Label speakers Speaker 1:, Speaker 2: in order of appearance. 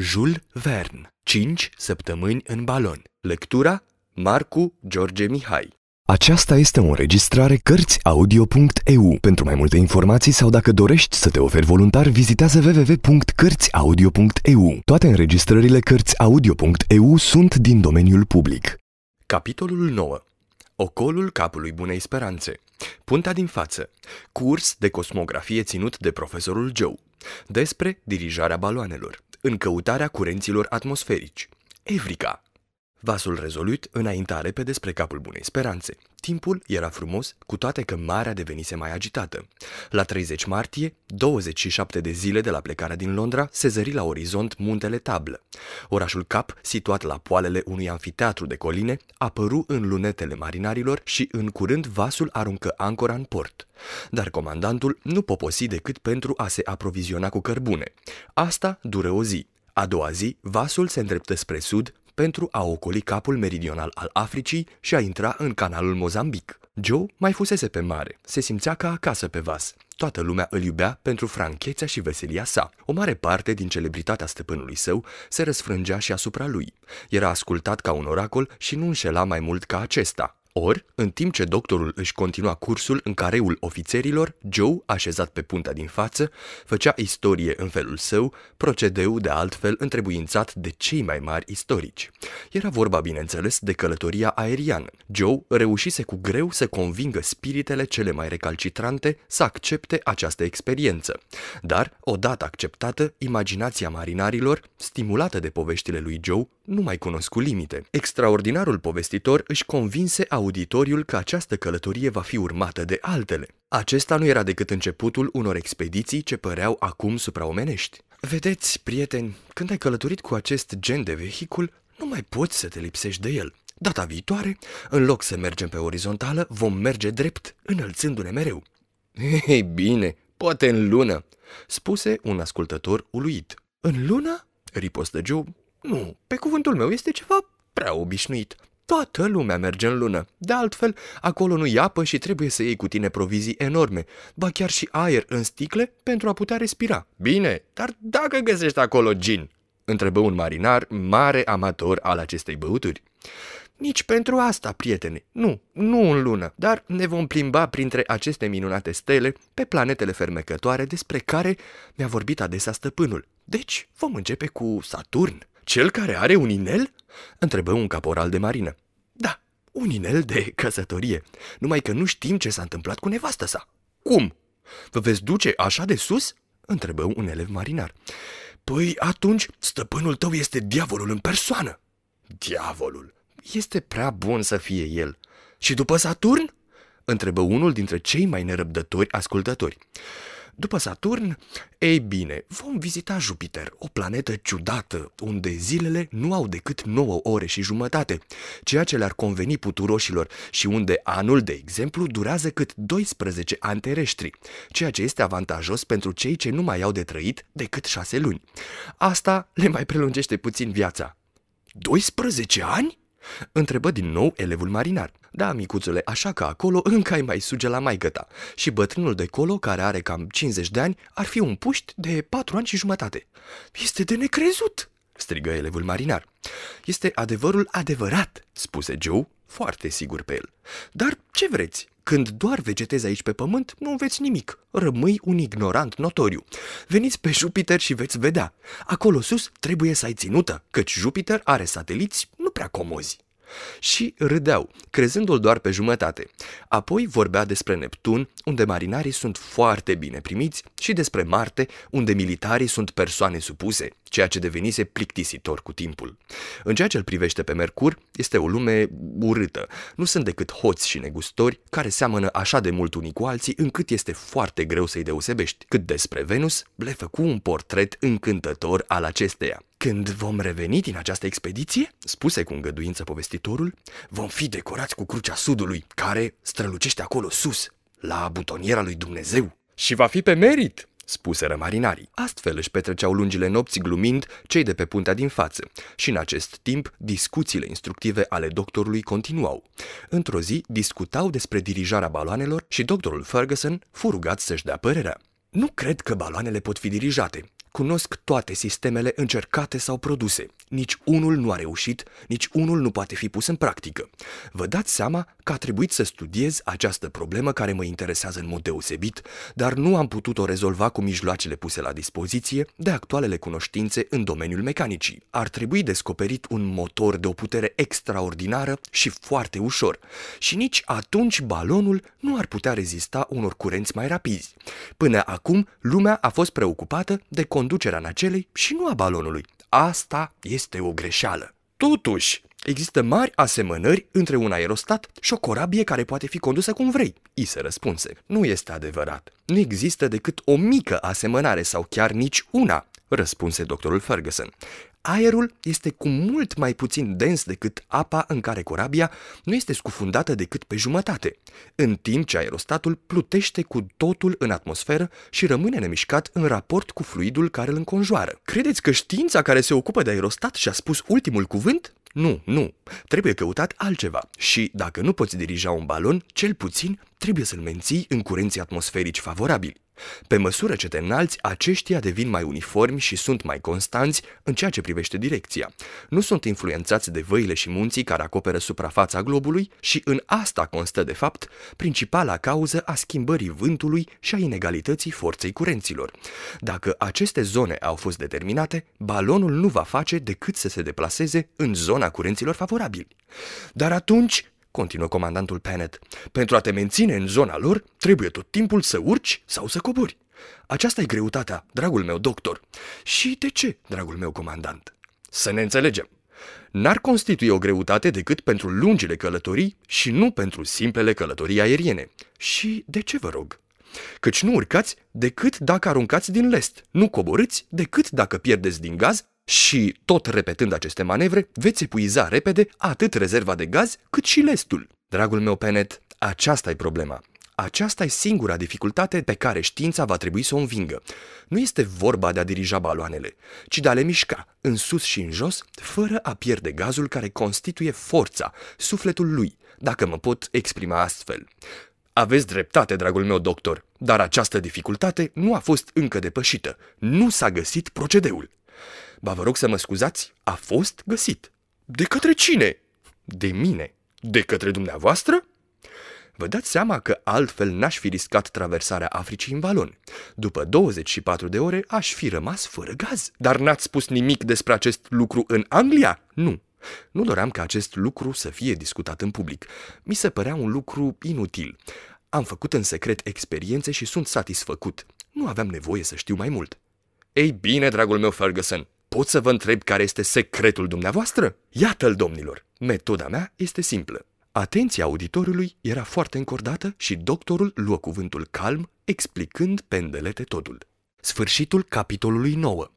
Speaker 1: Jules Verne, 5 săptămâni în balon. Lectura Marcu George Mihai.
Speaker 2: Aceasta este o înregistrare Cărțiaudio.eu. Pentru mai multe informații sau dacă dorești să te oferi voluntar, vizitează www.cărțiaudio.eu. Toate înregistrările Cărțiaudio.eu sunt din domeniul public.
Speaker 1: Capitolul 9 Ocolul capului Bunei Speranțe Punta din față Curs de cosmografie ținut de profesorul Joe Despre dirijarea baloanelor În căutarea curenților atmosferici. Evrica Vasul rezolut înainta repede spre capul bunei speranțe. Timpul era frumos, cu toate că marea devenise mai agitată. La 30 martie, 27 de zile de la plecarea din Londra, se zări la orizont muntele Tablă. Orașul Cap, situat la poalele unui anfiteatru de coline, apăru în lunetele marinarilor și în curând vasul aruncă ancora în port. Dar comandantul nu poposi decât pentru a se aproviziona cu cărbune. Asta dură o zi. A doua zi, vasul se îndreptă spre sud, pentru a ocoli capul meridional al Africii și a intra în canalul Mozambic. Joe mai fusese pe mare, se simțea ca acasă pe vas. Toată lumea îl iubea pentru franchețea și veselia sa. O mare parte din celebritatea stăpânului său se răsfrângea și asupra lui. Era ascultat ca un oracol și nu înșela mai mult ca acesta. Ori, în timp ce doctorul își continua cursul în careul ofițerilor, Joe, așezat pe punta din față, făcea istorie în felul său, procedeu de altfel întrebuințat de cei mai mari istorici. Era vorba, bineînțeles, de călătoria aeriană. Joe reușise cu greu să convingă spiritele cele mai recalcitrante să accepte această experiență. Dar, odată acceptată, imaginația marinarilor, stimulată de poveștile lui Joe, nu mai cunoscu limite. Extraordinarul povestitor își convinse auditoriul că această călătorie va fi urmată de altele. Acesta nu era decât începutul unor expediții ce păreau acum supraomenești. Vedeți, prieteni, când ai călătorit cu acest gen de vehicul, nu mai poți să te lipsești de el. Data viitoare, în loc să mergem pe orizontală, vom merge drept, înălțându-ne mereu. Ei bine, poate în lună, spuse un ascultător uluit. În lună? ripostă Joe. Nu, pe cuvântul meu este ceva prea obișnuit. Toată lumea merge în lună. De altfel, acolo nu-i apă și trebuie să iei cu tine provizii enorme, ba chiar și aer în sticle pentru a putea respira. Bine, dar dacă găsești acolo gin? Întrebă un marinar mare amator al acestei băuturi. Nici pentru asta, prietene. Nu, nu în lună, dar ne vom plimba printre aceste minunate stele pe planetele fermecătoare despre care mi-a vorbit adesea stăpânul. Deci, vom începe cu Saturn. Cel care are un inel? Întrebă un caporal de marină. Da, un inel de căsătorie, numai că nu știm ce s-a întâmplat cu nevastă sa. Cum? Vă veți duce așa de sus? Întrebă un elev marinar. Păi atunci stăpânul tău este diavolul în persoană. Diavolul? Este prea bun să fie el. Și după Saturn? Întrebă unul dintre cei mai nerăbdători ascultători. După Saturn, ei bine, vom vizita Jupiter, o planetă ciudată, unde zilele nu au decât 9 ore și jumătate, ceea ce le-ar conveni puturoșilor și unde anul, de exemplu, durează cât 12 ani terestri, ceea ce este avantajos pentru cei ce nu mai au de trăit decât 6 luni. Asta le mai prelungește puțin viața. 12 ani? Întrebă din nou elevul marinar. Da, micuțule, așa că acolo încă ai mai suge la mai ta. Și bătrânul de colo, care are cam 50 de ani, ar fi un puști de 4 ani și jumătate. Este de necrezut! strigă elevul marinar. Este adevărul adevărat, spuse Joe, foarte sigur pe el. Dar ce vreți? Când doar vegetezi aici pe pământ, nu înveți nimic. Rămâi un ignorant notoriu. Veniți pe Jupiter și veți vedea. Acolo sus trebuie să ai ținută, căci Jupiter are sateliți nu prea comozi. Și râdeau, crezându-l doar pe jumătate. Apoi vorbea despre Neptun, unde marinarii sunt foarte bine primiți, și despre Marte, unde militarii sunt persoane supuse, ceea ce devenise plictisitor cu timpul. În ceea ce îl privește pe Mercur, este o lume urâtă. Nu sunt decât hoți și negustori care seamănă așa de mult unii cu alții încât este foarte greu să-i deosebești. Cât despre Venus, le făcu un portret încântător al acesteia. Când vom reveni din această expediție, spuse cu îngăduință povestitorul, vom fi decorați cu crucea sudului, care strălucește acolo sus, la butoniera lui Dumnezeu. Și va fi pe merit, spuseră marinarii. Astfel își petreceau lungile nopți glumind cei de pe puntea din față și în acest timp discuțiile instructive ale doctorului continuau. Într-o zi discutau despre dirijarea baloanelor și doctorul Ferguson fu rugat să-și dea părerea. Nu cred că baloanele pot fi dirijate, cunosc toate sistemele încercate sau produse. Nici unul nu a reușit, nici unul nu poate fi pus în practică. Vă dați seama că a trebuit să studiez această problemă care mă interesează în mod deosebit, dar nu am putut-o rezolva cu mijloacele puse la dispoziție de actualele cunoștințe în domeniul mecanicii. Ar trebui descoperit un motor de o putere extraordinară și foarte ușor. Și nici atunci balonul nu ar putea rezista unor curenți mai rapizi. Până acum, lumea a fost preocupată de conducerea nacelei și nu a balonului. Asta este o greșeală. Totuși, există mari asemănări între un aerostat și o corabie care poate fi condusă cum vrei, i se răspunse. Nu este adevărat. Nu există decât o mică asemănare sau chiar nici una, răspunse doctorul Ferguson. Aerul este cu mult mai puțin dens decât apa în care corabia nu este scufundată decât pe jumătate, în timp ce aerostatul plutește cu totul în atmosferă și rămâne nemișcat în raport cu fluidul care îl înconjoară. Credeți că știința care se ocupă de aerostat și-a spus ultimul cuvânt? Nu, nu. Trebuie căutat altceva. Și dacă nu poți dirija un balon, cel puțin trebuie să-l menții în curenții atmosferici favorabili. Pe măsură ce te înalți, aceștia devin mai uniformi și sunt mai constanți în ceea ce privește direcția. Nu sunt influențați de văile și munții care acoperă suprafața globului și în asta constă, de fapt, principala cauză a schimbării vântului și a inegalității forței curenților. Dacă aceste zone au fost determinate, balonul nu va face decât să se deplaseze în zona curenților favorabili. Dar atunci, continuă comandantul Pennet. Pentru a te menține în zona lor, trebuie tot timpul să urci sau să cobori. Aceasta e greutatea, dragul meu doctor. Și de ce, dragul meu comandant? Să ne înțelegem. N-ar constitui o greutate decât pentru lungile călătorii și nu pentru simplele călătorii aeriene. Și de ce vă rog? Căci nu urcați decât dacă aruncați din lest, nu coborâți decât dacă pierdeți din gaz și, tot repetând aceste manevre, veți epuiza repede atât rezerva de gaz cât și lestul. Dragul meu Penet, aceasta e problema. Aceasta e singura dificultate pe care știința va trebui să o învingă. Nu este vorba de a dirija baloanele, ci de a le mișca în sus și în jos, fără a pierde gazul care constituie forța, sufletul lui, dacă mă pot exprima astfel. Aveți dreptate, dragul meu doctor, dar această dificultate nu a fost încă depășită. Nu s-a găsit procedeul. Ba vă rog să mă scuzați, a fost găsit. De către cine? De mine. De către dumneavoastră? Vă dați seama că altfel n-aș fi riscat traversarea Africii în balon. După 24 de ore aș fi rămas fără gaz. Dar n-ați spus nimic despre acest lucru în Anglia? Nu. Nu doream ca acest lucru să fie discutat în public. Mi se părea un lucru inutil. Am făcut în secret experiențe și sunt satisfăcut. Nu aveam nevoie să știu mai mult. Ei bine, dragul meu Ferguson, Pot să vă întreb care este secretul dumneavoastră? Iată-l, domnilor! Metoda mea este simplă. Atenția auditorului era foarte încordată și doctorul luă cuvântul calm, explicând pendelete totul. Sfârșitul capitolului 9